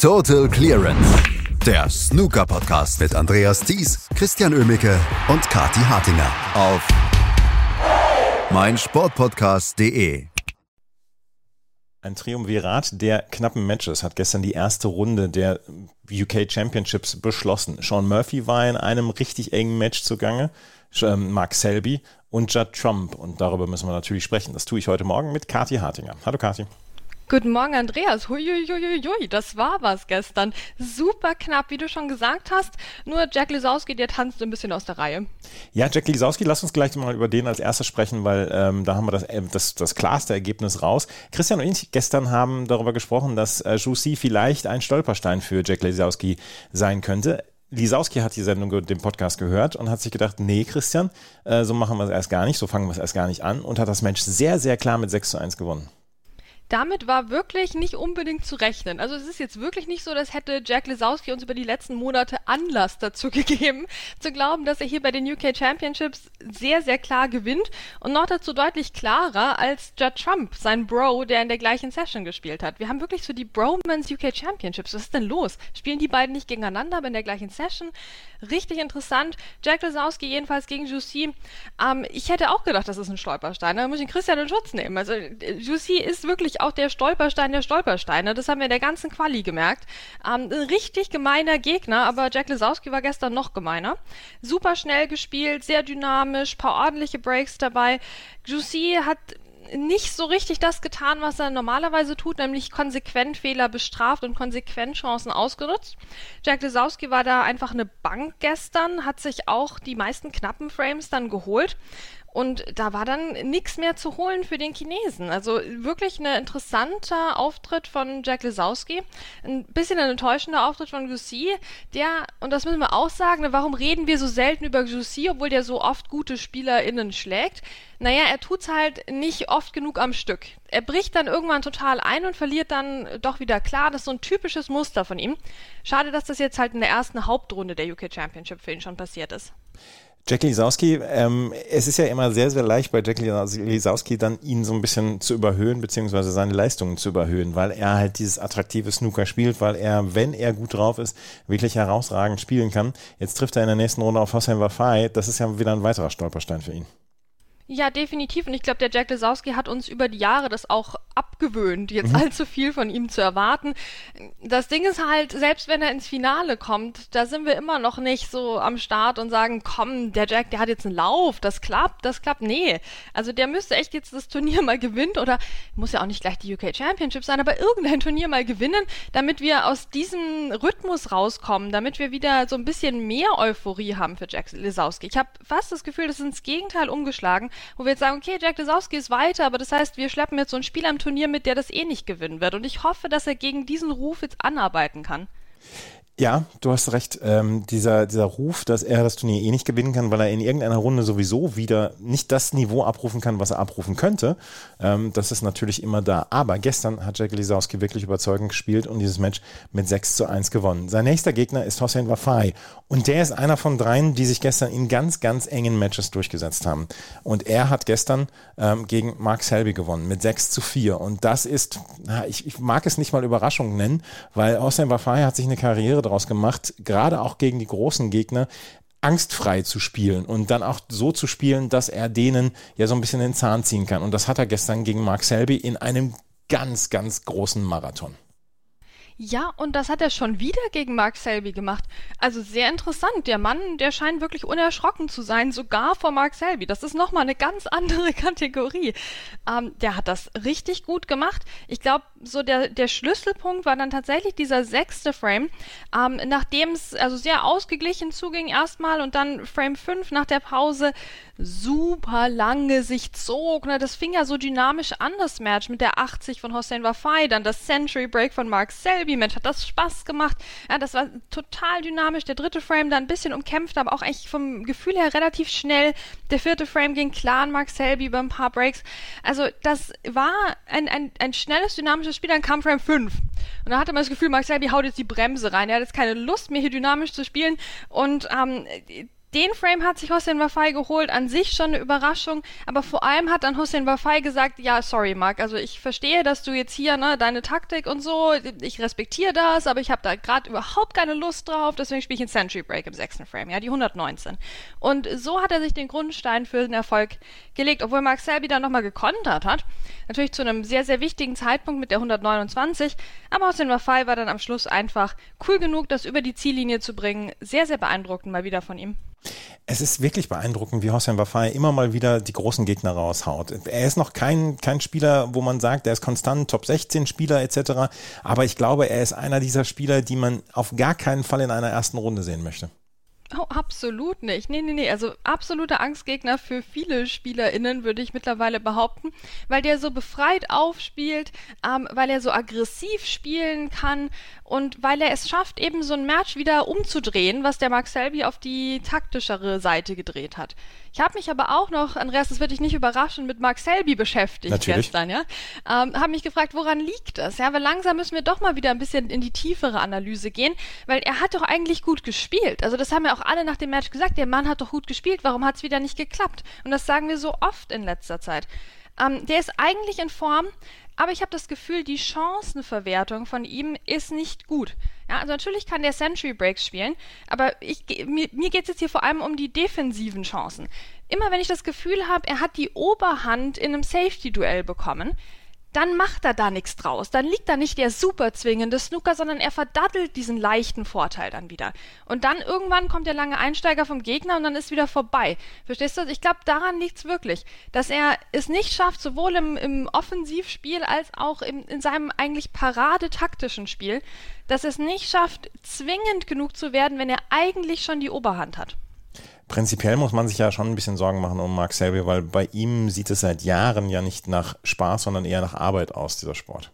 Total Clearance. Der Snooker-Podcast mit Andreas Thies, Christian Ömicke und Kati Hartinger auf meinsportpodcast.de. Ein Triumvirat der knappen Matches hat gestern die erste Runde der UK Championships beschlossen. Sean Murphy war in einem richtig engen Match zugange, ähm, Mark Selby und Judd Trump. Und darüber müssen wir natürlich sprechen. Das tue ich heute Morgen mit Kati Hartinger. Hallo Kati. Guten Morgen, Andreas. Huiuiuiui, das war was gestern. Super knapp, wie du schon gesagt hast. Nur Jack Lisowski, der tanzt ein bisschen aus der Reihe. Ja, Jack Lisowski, lass uns gleich mal über den als erstes sprechen, weil ähm, da haben wir das, äh, das, das klarste Ergebnis raus. Christian und ich gestern haben darüber gesprochen, dass äh, Jussi vielleicht ein Stolperstein für Jack Lisowski sein könnte. Lisowski hat die Sendung, den Podcast gehört und hat sich gedacht, nee, Christian, äh, so machen wir es erst gar nicht, so fangen wir es erst gar nicht an und hat das Match sehr, sehr klar mit 6 zu 1 gewonnen damit war wirklich nicht unbedingt zu rechnen. Also es ist jetzt wirklich nicht so, dass hätte Jack Lesowski uns über die letzten Monate Anlass dazu gegeben, zu glauben, dass er hier bei den UK Championships sehr, sehr klar gewinnt und noch dazu deutlich klarer als Judd Trump, sein Bro, der in der gleichen Session gespielt hat. Wir haben wirklich so die Bromance UK Championships. Was ist denn los? Spielen die beiden nicht gegeneinander, aber in der gleichen Session? Richtig interessant. Jack Lesowski jedenfalls gegen Jussi. Ähm, ich hätte auch gedacht, das ist ein Stolperstein. Da muss ich den Christian in Schutz nehmen. Also Jussi ist wirklich auch der Stolperstein der Stolpersteine. Das haben wir in der ganzen Quali gemerkt. Ähm, ein richtig gemeiner Gegner, aber Jack Lesowski war gestern noch gemeiner. Super schnell gespielt, sehr dynamisch, paar ordentliche Breaks dabei. Juicy hat nicht so richtig das getan, was er normalerweise tut, nämlich konsequent Fehler bestraft und konsequent Chancen ausgenutzt. Jack Lesowski war da einfach eine Bank gestern, hat sich auch die meisten knappen Frames dann geholt. Und da war dann nichts mehr zu holen für den Chinesen. Also wirklich ein interessanter Auftritt von Jack Lesowski. Ein bisschen ein enttäuschender Auftritt von Gussi, der, und das müssen wir auch sagen, warum reden wir so selten über Gussi, obwohl der so oft gute SpielerInnen schlägt? Naja, er tut's halt nicht oft genug am Stück. Er bricht dann irgendwann total ein und verliert dann doch wieder klar. Das ist so ein typisches Muster von ihm. Schade, dass das jetzt halt in der ersten Hauptrunde der UK Championship für ihn schon passiert ist. Jack Lisowski, ähm, es ist ja immer sehr, sehr leicht bei Jack Lisowski dann ihn so ein bisschen zu überhöhen, beziehungsweise seine Leistungen zu überhöhen, weil er halt dieses attraktive Snooker spielt, weil er, wenn er gut drauf ist, wirklich herausragend spielen kann. Jetzt trifft er in der nächsten Runde auf Hossein Wafai. Das ist ja wieder ein weiterer Stolperstein für ihn. Ja, definitiv. Und ich glaube, der Jack Lesowski hat uns über die Jahre das auch abgewöhnt, jetzt mhm. allzu viel von ihm zu erwarten. Das Ding ist halt, selbst wenn er ins Finale kommt, da sind wir immer noch nicht so am Start und sagen, komm, der Jack, der hat jetzt einen Lauf, das klappt, das klappt. Nee. Also der müsste echt jetzt das Turnier mal gewinnen oder muss ja auch nicht gleich die UK Championship sein, aber irgendein Turnier mal gewinnen, damit wir aus diesem Rhythmus rauskommen, damit wir wieder so ein bisschen mehr Euphorie haben für Jack Lesowski. Ich habe fast das Gefühl, das ist ins Gegenteil umgeschlagen wo wir jetzt sagen, okay, Jack Lesowski ist weiter, aber das heißt, wir schleppen jetzt so ein Spiel am Turnier mit, der das eh nicht gewinnen wird. Und ich hoffe, dass er gegen diesen Ruf jetzt anarbeiten kann. Ja, du hast recht. Ähm, dieser, dieser Ruf, dass er das Turnier eh nicht gewinnen kann, weil er in irgendeiner Runde sowieso wieder nicht das Niveau abrufen kann, was er abrufen könnte, ähm, das ist natürlich immer da. Aber gestern hat Jack Lisowski wirklich überzeugend gespielt und dieses Match mit 6 zu 1 gewonnen. Sein nächster Gegner ist Hossein Wafai und der ist einer von dreien, die sich gestern in ganz, ganz engen Matches durchgesetzt haben. Und er hat gestern ähm, gegen Mark Selby gewonnen mit 6 zu 4. Und das ist, na, ich, ich mag es nicht mal Überraschung nennen, weil Hossein Wafai hat sich eine Karriere daraus gemacht, gerade auch gegen die großen Gegner, angstfrei zu spielen und dann auch so zu spielen, dass er denen ja so ein bisschen den Zahn ziehen kann. Und das hat er gestern gegen Mark Selby in einem ganz, ganz großen Marathon. Ja, und das hat er schon wieder gegen Mark Selby gemacht. Also sehr interessant. Der Mann, der scheint wirklich unerschrocken zu sein, sogar vor Mark Selby. Das ist nochmal eine ganz andere Kategorie. Ähm, der hat das richtig gut gemacht. Ich glaube, so der, der Schlüsselpunkt war dann tatsächlich dieser sechste Frame, ähm, nachdem es also sehr ausgeglichen zuging erstmal und dann Frame 5 nach der Pause super lange sich zog. Ne? Das fing ja so dynamisch an, das Match mit der 80 von Hossein Wafai, dann das Century Break von Mark Selby. Mensch, hat das Spaß gemacht. Ja, das war total dynamisch. Der dritte Frame da ein bisschen umkämpft, aber auch echt vom Gefühl her relativ schnell. Der vierte Frame ging klar an Mark Selby über ein paar Breaks. Also das war ein, ein, ein schnelles, dynamisches Spiel. Dann kam Frame 5. Und da hatte man das Gefühl, Mark Selby haut jetzt die Bremse rein. Er hat jetzt keine Lust mehr, hier dynamisch zu spielen. Und ähm, den Frame hat sich Hossein Wafai geholt, an sich schon eine Überraschung, aber vor allem hat dann Hossein Wafai gesagt, ja, sorry Mark, also ich verstehe, dass du jetzt hier, ne, deine Taktik und so, ich respektiere das, aber ich habe da gerade überhaupt keine Lust drauf, deswegen spiele ich einen Century Break im sechsten Frame, ja, die 119. Und so hat er sich den Grundstein für den Erfolg gelegt, obwohl Mark Selby dann nochmal gekontert hat, natürlich zu einem sehr, sehr wichtigen Zeitpunkt mit der 129, aber Hossein Wafai war dann am Schluss einfach cool genug, das über die Ziellinie zu bringen, sehr, sehr beeindruckend mal wieder von ihm. Es ist wirklich beeindruckend, wie Hossein Wafai immer mal wieder die großen Gegner raushaut. Er ist noch kein, kein Spieler, wo man sagt, er ist konstant Top 16 Spieler etc. Aber ich glaube, er ist einer dieser Spieler, die man auf gar keinen Fall in einer ersten Runde sehen möchte. Oh, absolut nicht. Nee, nee, nee. Also absoluter Angstgegner für viele SpielerInnen, würde ich mittlerweile behaupten, weil der so befreit aufspielt, ähm, weil er so aggressiv spielen kann und weil er es schafft, eben so ein Match wieder umzudrehen, was der Mark Selby auf die taktischere Seite gedreht hat. Ich habe mich aber auch noch, Andreas, das wird dich nicht überraschen, mit Mark Selby beschäftigt Natürlich. gestern, ja. Ähm, habe mich gefragt, woran liegt das? Ja, weil langsam müssen wir doch mal wieder ein bisschen in die tiefere Analyse gehen, weil er hat doch eigentlich gut gespielt. Also das haben ja auch alle nach dem Match gesagt, der Mann hat doch gut gespielt, warum hat es wieder nicht geklappt? Und das sagen wir so oft in letzter Zeit. Ähm, der ist eigentlich in Form, aber ich habe das Gefühl, die Chancenverwertung von ihm ist nicht gut. Ja, also natürlich kann der Century Breaks spielen, aber ich, mir, mir geht es jetzt hier vor allem um die defensiven Chancen. Immer wenn ich das Gefühl habe, er hat die Oberhand in einem Safety-Duell bekommen, dann macht er da nichts draus. Dann liegt da nicht der super zwingende Snooker, sondern er verdattelt diesen leichten Vorteil dann wieder. Und dann irgendwann kommt der lange Einsteiger vom Gegner und dann ist wieder vorbei. Verstehst du? Ich glaube, daran liegt's wirklich, dass er es nicht schafft, sowohl im, im Offensivspiel als auch im, in seinem eigentlich paradetaktischen Spiel, dass er es nicht schafft, zwingend genug zu werden, wenn er eigentlich schon die Oberhand hat. Prinzipiell muss man sich ja schon ein bisschen Sorgen machen um Mark Selby, weil bei ihm sieht es seit Jahren ja nicht nach Spaß, sondern eher nach Arbeit aus, dieser Sport.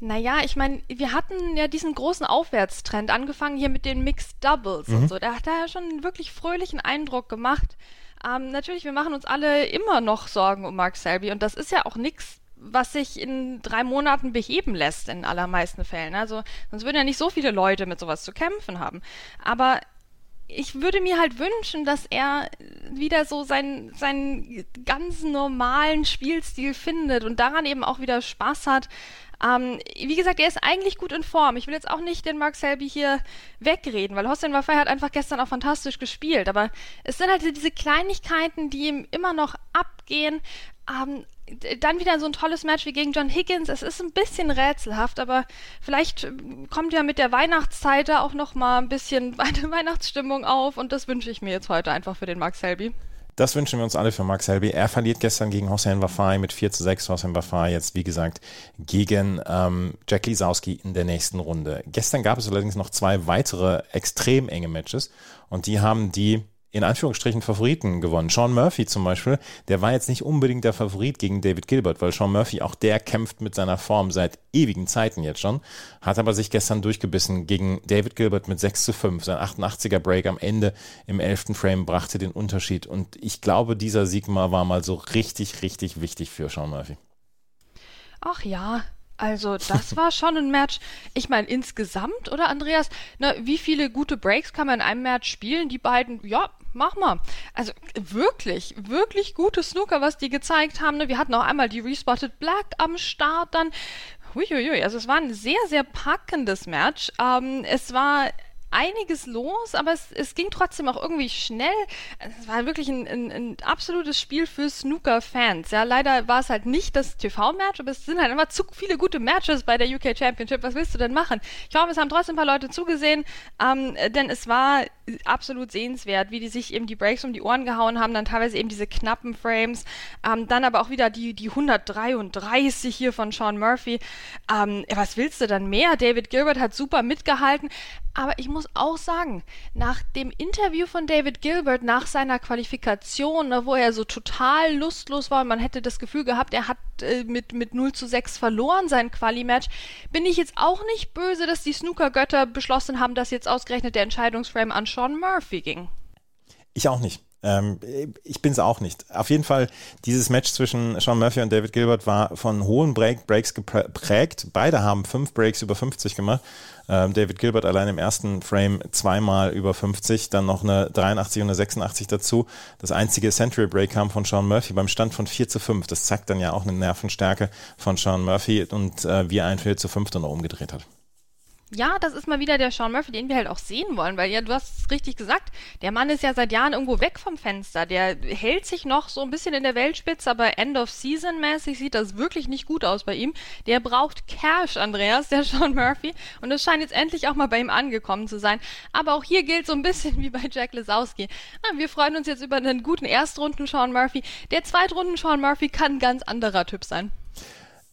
Naja, ich meine, wir hatten ja diesen großen Aufwärtstrend, angefangen hier mit den Mixed Doubles mhm. und so. Da hat er ja schon einen wirklich fröhlichen Eindruck gemacht. Ähm, natürlich, wir machen uns alle immer noch Sorgen um Mark Selby und das ist ja auch nichts, was sich in drei Monaten beheben lässt in allermeisten Fällen. Also sonst würden ja nicht so viele Leute mit sowas zu kämpfen haben. Aber ich würde mir halt wünschen, dass er wieder so seinen, seinen ganz normalen Spielstil findet und daran eben auch wieder Spaß hat. Ähm, wie gesagt, er ist eigentlich gut in Form. Ich will jetzt auch nicht den Mark Selby hier wegreden, weil Hossein Wafai hat einfach gestern auch fantastisch gespielt. Aber es sind halt diese Kleinigkeiten, die ihm immer noch abgehen. Ähm, dann wieder so ein tolles Match wie gegen John Higgins. Es ist ein bisschen rätselhaft, aber vielleicht äh, kommt ja mit der Weihnachtszeit da auch noch mal ein bisschen eine Weihnachtsstimmung auf und das wünsche ich mir jetzt heute einfach für den Max Selby. Das wünschen wir uns alle für Max Selby. Er verliert gestern gegen Hossein Wafai mit 4 zu 6. Hossein Wafai jetzt, wie gesagt, gegen ähm, Jack Lisowski in der nächsten Runde. Gestern gab es allerdings noch zwei weitere extrem enge Matches und die haben die in Anführungsstrichen Favoriten gewonnen. Sean Murphy zum Beispiel, der war jetzt nicht unbedingt der Favorit gegen David Gilbert, weil Sean Murphy auch der kämpft mit seiner Form seit ewigen Zeiten jetzt schon, hat aber sich gestern durchgebissen gegen David Gilbert mit 6 zu 5. Sein 88er Break am Ende im 11. Frame brachte den Unterschied und ich glaube, dieser Sieg mal war mal so richtig, richtig wichtig für Sean Murphy. Ach ja, also, das war schon ein Match. Ich meine, insgesamt, oder Andreas? Na, wie viele gute Breaks kann man in einem Match spielen? Die beiden, ja, mach mal. Also, wirklich, wirklich gute Snooker, was die gezeigt haben. Ne? Wir hatten auch einmal die Respotted Black am Start dann. Huiuiui, also es war ein sehr, sehr packendes Match. Ähm, es war einiges los, aber es, es ging trotzdem auch irgendwie schnell. Es war wirklich ein, ein, ein absolutes Spiel für Snooker-Fans. Ja, leider war es halt nicht das TV-Match, aber es sind halt immer zu viele gute Matches bei der UK Championship. Was willst du denn machen? Ich glaube, es haben trotzdem ein paar Leute zugesehen, ähm, denn es war absolut sehenswert, wie die sich eben die Breaks um die Ohren gehauen haben, dann teilweise eben diese knappen Frames, ähm, dann aber auch wieder die, die 133 hier von Sean Murphy. Ähm, was willst du dann mehr? David Gilbert hat super mitgehalten, aber ich muss auch sagen, nach dem Interview von David Gilbert nach seiner Qualifikation, ne, wo er so total lustlos war und man hätte das Gefühl gehabt, er hat äh, mit, mit 0 zu 6 verloren sein Quali-Match, bin ich jetzt auch nicht böse, dass die Snooker-Götter beschlossen haben, dass jetzt ausgerechnet der Entscheidungsframe an Sean Murphy ging. Ich auch nicht. Ähm, ich bin es auch nicht. Auf jeden Fall, dieses Match zwischen Sean Murphy und David Gilbert war von hohen Break Breaks geprägt. Beide haben fünf Breaks über 50 gemacht. Ähm, David Gilbert allein im ersten Frame zweimal über 50, dann noch eine 83 und eine 86 dazu. Das einzige Century Break kam von Sean Murphy beim Stand von 4 zu 5. Das zeigt dann ja auch eine Nervenstärke von Sean Murphy und äh, wie er ein 4 zu 5 dann noch umgedreht hat. Ja, das ist mal wieder der Sean Murphy, den wir halt auch sehen wollen, weil ja, du hast es richtig gesagt, der Mann ist ja seit Jahren irgendwo weg vom Fenster. Der hält sich noch so ein bisschen in der Weltspitze, aber End of Season mäßig sieht das wirklich nicht gut aus bei ihm. Der braucht Cash, Andreas, der Sean Murphy, und es scheint jetzt endlich auch mal bei ihm angekommen zu sein. Aber auch hier gilt so ein bisschen wie bei Jack Lesowski. Na, wir freuen uns jetzt über einen guten Erstrunden Sean Murphy. Der Zweitrunden Sean Murphy kann ein ganz anderer Typ sein.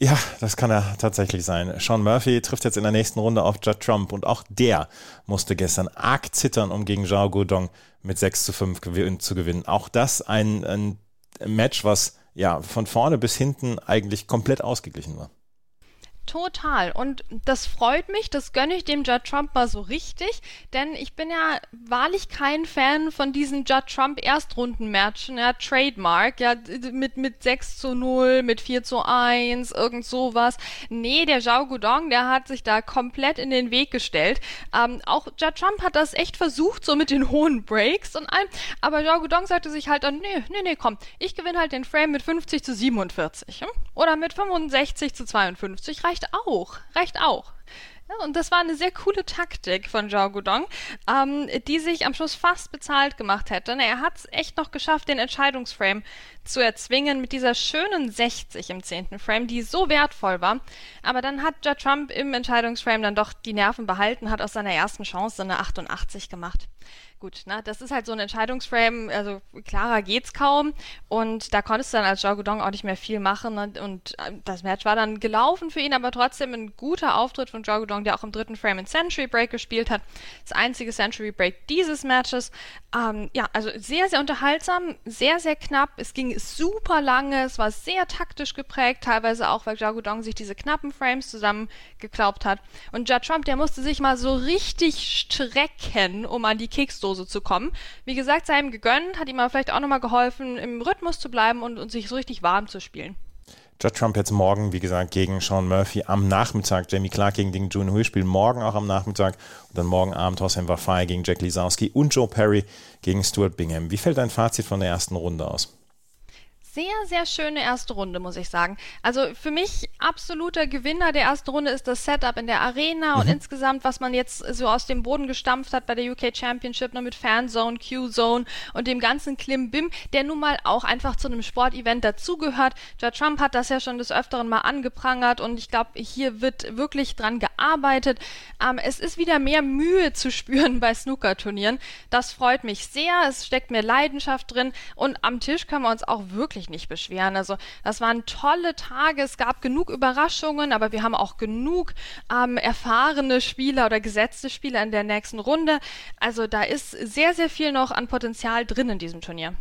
Ja, das kann er tatsächlich sein. Sean Murphy trifft jetzt in der nächsten Runde auf Judd Trump und auch der musste gestern arg zittern, um gegen Zhao Guodong mit 6 zu 5 zu gewinnen. Auch das ein, ein Match, was ja von vorne bis hinten eigentlich komplett ausgeglichen war. Total. Und das freut mich, das gönne ich dem Judd Trump mal so richtig, denn ich bin ja wahrlich kein Fan von diesen Judd Trump Erstrunden-Matchen, ja, Trademark, ja, mit, mit 6 zu 0, mit 4 zu 1, irgend sowas. Nee, der Zhao Gudong, der hat sich da komplett in den Weg gestellt. Ähm, auch Judd Trump hat das echt versucht, so mit den hohen Breaks und allem, aber Zhao Gudong sagte sich halt dann, nee, nee, nee, komm, ich gewinne halt den Frame mit 50 zu 47, hm? Oder mit 65 zu 52, reicht auch. Reicht auch. Ja, und das war eine sehr coole Taktik von Zhao Gudong, ähm, die sich am Schluss fast bezahlt gemacht hätte. Er hat es echt noch geschafft, den Entscheidungsframe zu erzwingen mit dieser schönen 60 im zehnten Frame, die so wertvoll war. Aber dann hat Judd Trump im Entscheidungsframe dann doch die Nerven behalten, hat aus seiner ersten Chance eine 88 gemacht gut, ne? Das ist halt so ein Entscheidungsframe, also klarer geht's kaum. Und da konntest du dann als Zhao Gudong auch nicht mehr viel machen. Ne? Und äh, das Match war dann gelaufen für ihn, aber trotzdem ein guter Auftritt von Zhao Gudong, der auch im dritten Frame in Century Break gespielt hat. Das einzige Century Break dieses Matches. Ähm, ja, also sehr, sehr unterhaltsam, sehr, sehr knapp. Es ging super lange, es war sehr taktisch geprägt, teilweise auch, weil Zhao Gudong sich diese knappen Frames zusammengeklaubt hat. Und Judd Trump, der musste sich mal so richtig strecken, um an die Keksdose Diagnose zu kommen. Wie gesagt, sei ihm gegönnt, hat ihm aber vielleicht auch nochmal geholfen, im Rhythmus zu bleiben und, und sich so richtig warm zu spielen. Judd Trump jetzt morgen, wie gesagt, gegen Sean Murphy am Nachmittag. Jamie Clark gegen Ding Junhui spielen morgen auch am Nachmittag. Und dann morgen Abend Hossein Wafai gegen Jack Lisowski und Joe Perry gegen Stuart Bingham. Wie fällt dein Fazit von der ersten Runde aus? Sehr, sehr schöne erste Runde, muss ich sagen. Also für mich absoluter Gewinner der ersten Runde ist das Setup in der Arena mhm. und insgesamt, was man jetzt so aus dem Boden gestampft hat bei der UK Championship, ne, mit Fanzone, Q-Zone und dem ganzen Klimbim, der nun mal auch einfach zu einem Sportevent dazugehört. Judd Trump hat das ja schon des Öfteren mal angeprangert und ich glaube, hier wird wirklich dran gearbeitet. Ähm, es ist wieder mehr Mühe zu spüren bei Snooker-Turnieren. Das freut mich sehr. Es steckt mehr Leidenschaft drin und am Tisch können wir uns auch wirklich mich nicht beschweren. Also das waren tolle Tage, es gab genug Überraschungen, aber wir haben auch genug ähm, erfahrene Spieler oder gesetzte Spieler in der nächsten Runde. Also da ist sehr, sehr viel noch an Potenzial drin in diesem Turnier.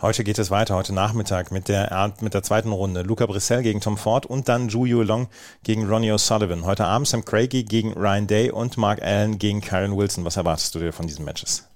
Heute geht es weiter, heute Nachmittag mit der, mit der zweiten Runde. Luca Brissell gegen Tom Ford und dann Zhu Long gegen Ronnie O'Sullivan. Heute Abend Sam Craigie gegen Ryan Day und Mark Allen gegen Karen Wilson. Was erwartest du dir von diesen Matches?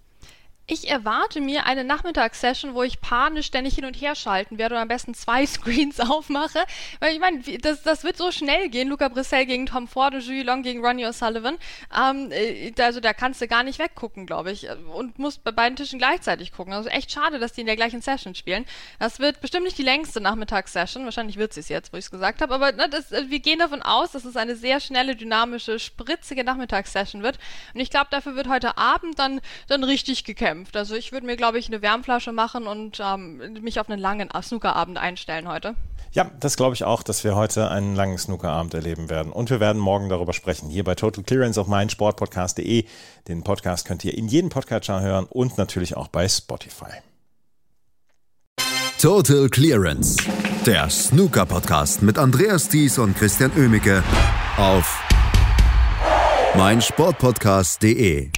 Ich erwarte mir eine Nachmittagssession, wo ich panisch ständig hin und her schalten werde und am besten zwei Screens aufmache. Weil ich meine, das, das wird so schnell gehen. Luca Brissell gegen Tom Ford und Julie Long gegen Ronnie O'Sullivan. Ähm, äh, also da kannst du gar nicht weggucken, glaube ich. Und musst bei beiden Tischen gleichzeitig gucken. Also echt schade, dass die in der gleichen Session spielen. Das wird bestimmt nicht die längste Nachmittagssession. Wahrscheinlich wird sie es jetzt, wo ich es gesagt habe. Aber ne, das, äh, wir gehen davon aus, dass es eine sehr schnelle, dynamische, spritzige Nachmittagssession wird. Und ich glaube, dafür wird heute Abend dann, dann richtig gekämpft gekämpft. Also ich würde mir, glaube ich, eine Wärmflasche machen und ähm, mich auf einen langen Snookerabend einstellen heute. Ja, das glaube ich auch, dass wir heute einen langen Snookerabend erleben werden. Und wir werden morgen darüber sprechen, hier bei Total Clearance auf meinsportpodcast.de. Den Podcast könnt ihr in jedem Podcatcher hören und natürlich auch bei Spotify. Total Clearance, der Snooker-Podcast mit Andreas Thies und Christian Oemicke auf meinsportpodcast.de.